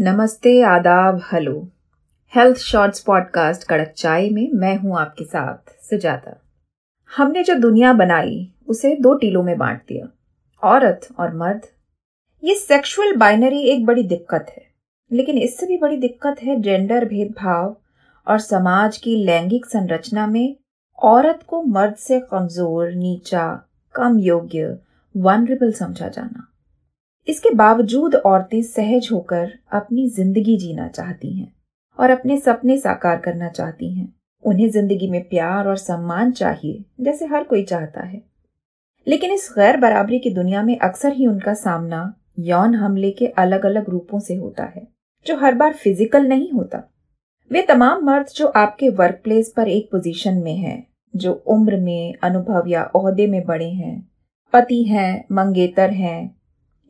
नमस्ते, आदाब, hello. Health shorts podcast कड़क चाय में मैं हूँ आपके साथ सुजाता। हमने जो दुनिया बनाई, उसे दो टीलों में बांट दिया। औरत और मर्द। ये सेक्सुअल बाइनरी एक बड़ी दिक्कत है, लेकिन इससे भी बड़ी दिक्कत है जेंडर भेदभाव और समाज की लैंगिक संरचना में औरत को मर्द से कमज़ोर, नीचा, कम योग्य वनरेबल समझा जाना। इसके बावजूद औरतें सहज होकर अपनी ज़िंदगी जीना चाहती हैं और अपने सपने साकार करना चाहती हैं। उन्हें ज़िंदगी में प्यार और सम्मान चाहिए जैसे हर कोई चाहता है। लेकिन इस गैर बराबरी की दुनिया में अक्सर ही उनका सामना यौन हमले के अलग अलग रूपों से होता है जो हर बार फ़िज़िकल नहीं होता। वे तमाम मर्द जो आपके वर्क प्लेस पर एक पोजीशन में हैं, जो उम्र में अनुभव या ओहदे में बड़े हैं पति हैं मंगेतर हैं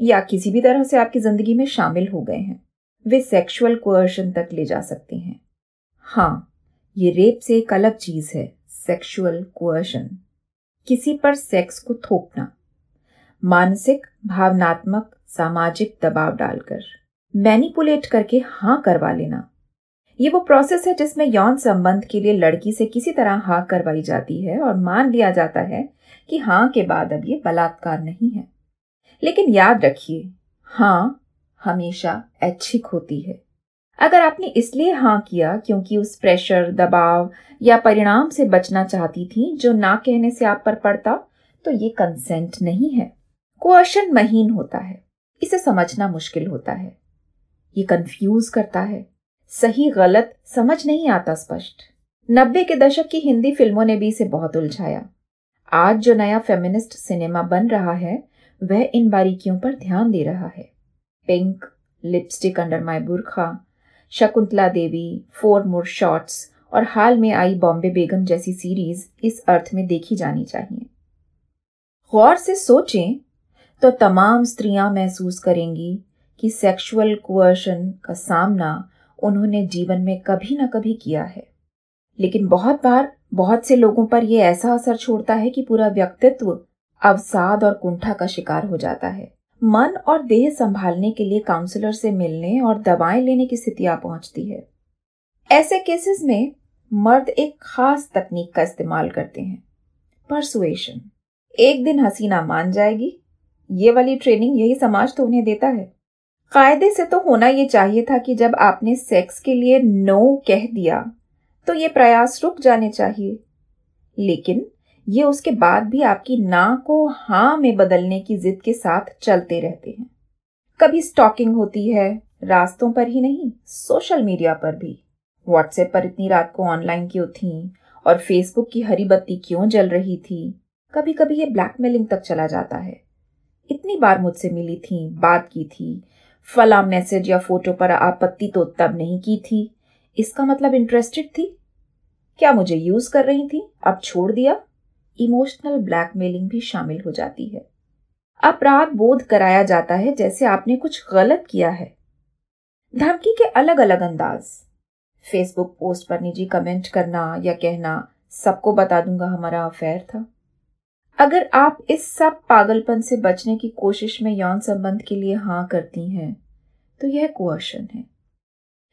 या किसी भी तरह से आपकी ज़िंदगी में शामिल हो गए हैं। वे सेक्सुअल कोअर्शन तक ले जा सकते हैं। हाँ ये रेप से एक अलग चीज़ है सेक्सुअल कोअर्शन किसी पर सेक्स को थोपना। मानसिक, भावनात्मक, सामाजिक दबाव डालकर। मैनिपुलेट करके हाँ करवा लेना। ये वो प्रोसेस है जिसमें यौन संबंध के लिए लड़की से किसी तरह हाँ करवाई जाती है और मान लिया जाता है कि हाँ के बाद अब ये बलात्कार नहीं है। लेकिन याद रखिए हाँ हमेशा ऐच्छिक होती है। अगर आपने इसलिए हाँ किया क्योंकि उस प्रेशर दबाव या परिणाम से बचना चाहती थी जो ना कहने से आप पर पड़ता तो ये कंसेंट नहीं है। क्वेश्चन महीन होता है। इसे समझना मुश्किल होता है। ये कंफ्यूज करता है। सही गलत समझ नहीं आता स्पष्ट। नब्बे के दशक की हिंदी फ़िल्मों ने भी इसे बहुत उलझाया। आज जो नया फेमिनिस्ट सिनेमा बन रहा है वह इन बारीकियों पर ध्यान दे रहा है। Pink, lipstick under my Burkha, Shakuntala Devi, four more shots और हाल में आई बॉम्बे बेगम जैसी सीरीज़ इस अर्थ में देखी जानी चाहिए। गौर से सोचें तो तमाम स्त्रियाँ महसूस करेंगी कि सेक्सुअल कुअर्शन का सामना उन्होंने जीवन में कभी ना कभी किया है। लेकिन बहुत बार बहुत से लोगों पर यह ऐसा असर छोड़ता है कि पूरा व्यक्तित्व अवसाद और कुंठा का शिकार हो जाता है। मन और देह संभालने के लिए काउंसलर से मिलने और दवाएँ लेने की स्थिति आ पहुँचती है। ऐसे केसेस में मर्द एक खास तकनीक का इस्तेमाल करते हैं। परसुएशन एक दिन हसीना मान जाएगी। ये वाली ट्रेनिंग यही समाज तो उन्हें देता है। कायदे से तो होना ये चाहिए था कि जब आपने सेक्स के लिए नो कह दिया तो ये प्रयास रुक जाने चाहिए। लेकिन ये उसके बाद भी आपकी ना को हाँ में बदलने की जिद के साथ चलते रहते हैं। कभी स्टॉकिंग होती है, रास्तों पर ही नहीं सोशल मीडिया पर भी। व्हाट्सएप पर इतनी रात को ऑनलाइन क्यों थी? और फेसबुक की हरी बत्ती क्यों जल रही थी? कभी कभी ये ब्लैकमेलिंग तक चला जाता है। इतनी बार मुझसे मिली थी, बात की थी। फला मैसेज या फ़ोटो पर आपत्ति तो तब नहीं की थी। इसका मतलब इंटरेस्टेड थी? क्या मुझे यूज़ कर रही थी? अब छोड़ दिया? इमोशनल ब्लैकमेलिंग भी शामिल हो जाती है। अपराध बोध कराया जाता है जैसे आपने कुछ गलत किया है। धमकी के अलग अलग अंदाज। फेसबुक पोस्ट पर निजी कमेंट करना या कहना, सबको बता दूँगा हमारा अफेयर था। अगर आप इस सब पागलपन से बचने की कोशिश में यौन संबंध के लिए हाँ करती हैं तो यह कुअर्शन है।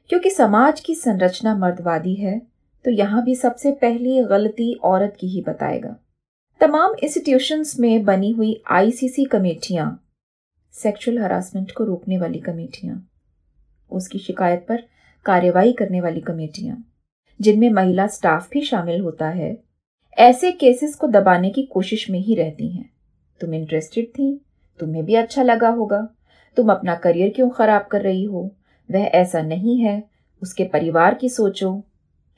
क्योंकि समाज की संरचना मर्दवादी है तो यहाँ भी सबसे पहली गलती औरत की ही बताएगा। तमाम इंस्टीट्यूशंस में बनी हुई आईसीसी कमेटियाँ सेक्सुअल हरासमेंट को रोकने वाली कमेटियाँ, उसकी शिकायत पर कार्यवाही करने वाली कमेटियाँ, जिनमें महिला स्टाफ भी शामिल होता है, ऐसे केसेस को दबाने की कोशिश में ही रहती हैं। तुम इंटरेस्टेड थी, तुम्हें भी अच्छा लगा होगा। तुम अपना करियर क्यों खराब कर रही हो? वह ऐसा नहीं है, उसके परिवार की सोचो।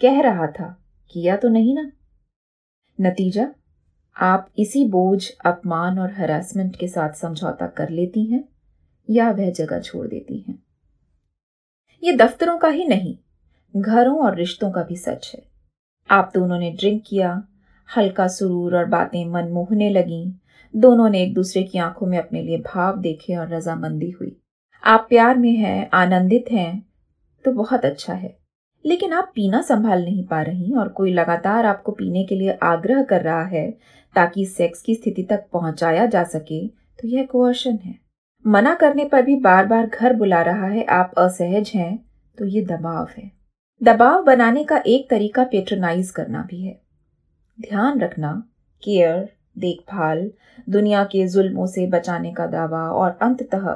कह रहा था, किया तो नहीं ना? नतीजा आप इसी बोझ, अपमान और हरासमेंट के साथ समझौता कर लेती हैं या वह जगह छोड़ देती हैं? ये दफ्तरों का ही नहीं, घरों और रिश्तों का भी सच है। आप दोनों ने ड्रिंक किया, हल्का सुरूर और बातें मन मोहने लगी। दोनों ने एक दूसरे की आँखों में अपने लिए भाव देखे और रजामंदी हुई। आप प्यार में हैं, आनंदित हैं तो बहुत अच्छा है। लेकिन आप पीना संभाल नहीं पा रही और कोई लगातार आपको पीने के लिए आग्रह कर रहा है ताकि सेक्स की स्थिति तक पहुँचाया जा सके तो यह कोअर्शन है। मना करने पर भी बार बार घर बुला रहा है, आप असहज हैं तो ये दबाव है। दबाव बनाने का एक तरीका पेट्रोनाइज करना भी है। ध्यान रखना, केयर, देखभाल, दुनिया के जुल्मों से बचाने का दावा और अंततः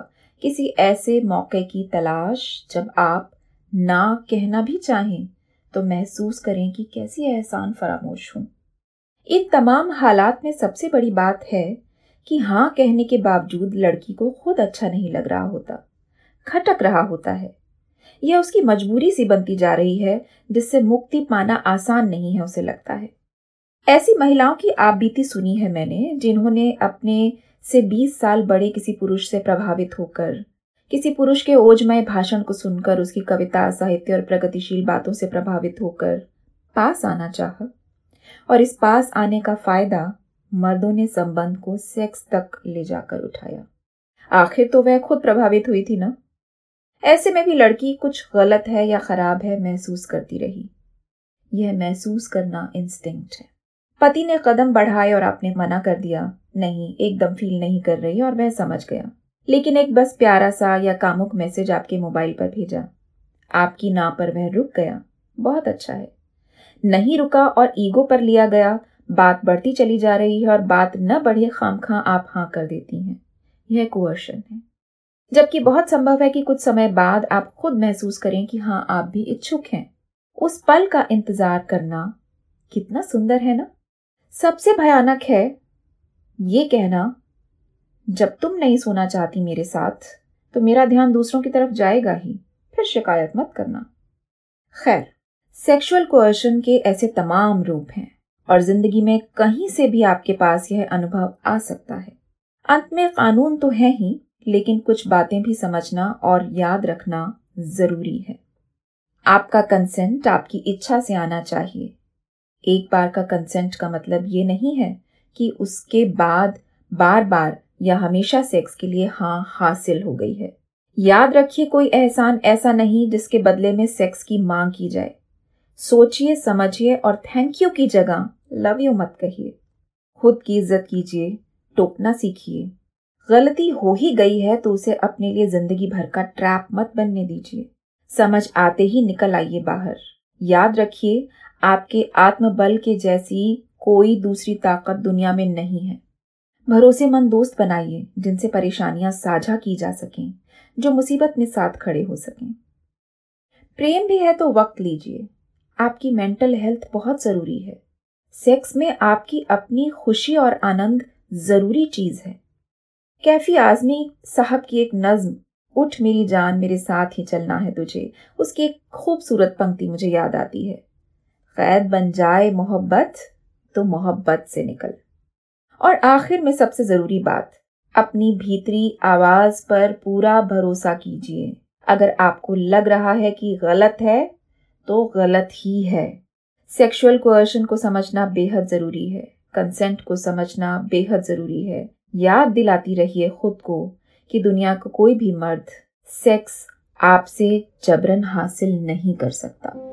किसी ऐसे मौके की तलाश जब आप ना कहना भी चाहें तो महसूस करें कि कैसी एहसान फरामोश हूँ। इन तमाम हालात में सबसे बड़ी बात है कि हाँ कहने के बावजूद लड़की को खुद अच्छा नहीं लग रहा होता, खटक रहा होता है। यह उसकी मजबूरी सी बनती जा रही है, जिससे मुक्ति पाना आसान नहीं है उसे लगता है। ऐसी महिलाओं की आप बीती सुनी है मैंने, जिन्होंने अपने से 20 साल बड़े किसी पुरुष से प्रभावित होकर किसी पुरुष के ओजमय भाषण को सुनकर उसकी कविता, साहित्य और प्रगतिशील बातों से प्रभावित होकर पास आना चाहा। और इस पास आने का फ़ायदा मर्दों ने संबंध को सेक्स तक ले जाकर उठाया। आखिर तो वह खुद प्रभावित हुई थी ना? ऐसे में भी लड़की कुछ गलत है या खराब है महसूस करती रही। यह महसूस करना इंस्टिंक्ट है। पति ने कदम बढ़ाए और आपने मना कर दिया, नहीं, एकदम फील नहीं कर रही और वह समझ गया। लेकिन एक बस प्यारा सा या कामुक मैसेज आपके मोबाइल पर भेजा। आपकी ना पर वह रुक गया। बहुत अच्छा है। नहीं रुका और ईगो पर लिया गया। बात बढ़ती चली जा रही है और बात न बढ़े खाम खां आप हाँ कर देती हैं। यह कुअर्शन है। जबकि बहुत संभव है कि कुछ समय बाद आप खुद महसूस करें कि हाँ आप भी इच्छुक हैं। उस पल का इंतज़ार करना कितना सुंदर है ना? सबसे भयानक है ये कहना जब तुम नहीं सोना चाहती मेरे साथ तो मेरा ध्यान दूसरों की तरफ़ जाएगा ही। फिर शिकायत मत करना। खैर सेक्सुअल कोअर्शन के ऐसे तमाम रूप हैं, और ज़िंदगी में कहीं से भी आपके पास यह अनुभव आ सकता है। अंत में कानून तो है ही, लेकिन कुछ बातें भी समझना और याद रखना ज़रूरी है। आपका कंसेंट आपकी इच्छा से आना चाहिए। एक बार का कंसेंट का मतलब ये नहीं है कि उसके बाद बार बार या हमेशा सेक्स के लिए हाँ हासिल हो गई है। याद रखिए, कोई एहसान ऐसा नहीं जिसके बदले में सेक्स की मांग की जाए। सोचिए, समझिए और थैंक यू की जगह लव यू मत कहिए। खुद की इज़्ज़त कीजिए, टोकना सीखिए। गलती हो ही गई है तो उसे अपने लिए ज़िंदगी भर का ट्रैप मत बनने दीजिए। समझ आते ही निकल आइए बाहर। याद रखिए, आपके आत्मबल के जैसी कोई दूसरी ताकत दुनिया में नहीं है। भरोसेमंद दोस्त बनाइए, जिनसे परेशानियाँ साझा की जा सकें, जो मुसीबत में साथ खड़े हो सकें। प्रेम भी है तो वक्त लीजिए। आपकी मेंटल हेल्थ बहुत ज़रूरी है। सेक्स में आपकी अपनी खुशी और आनंद ज़रूरी चीज़ है। कैफी आजमी, साहब की एक नज्म, उठ मेरी जान, मेरे साथ ही चलना है तुझे, उसकी एक खूबसूरत पंक्ति मुझे याद आती है। कैद बन जाए मोहब्बत तो मोहब्बत से निकल। और आखिर में सबसे ज़रूरी बात, अपनी भीतरी आवाज़ पर पूरा भरोसा कीजिए। अगर आपको लग रहा है कि गलत है तो गलत ही है। सेक्सुअल कोअर्शन को समझना बेहद ज़रूरी है। कंसेंट को समझना बेहद ज़रूरी है। याद दिलाती रहिए खुद को कि दुनिया का को कोई भी मर्द सेक्स आपसे जबरन हासिल नहीं कर सकता।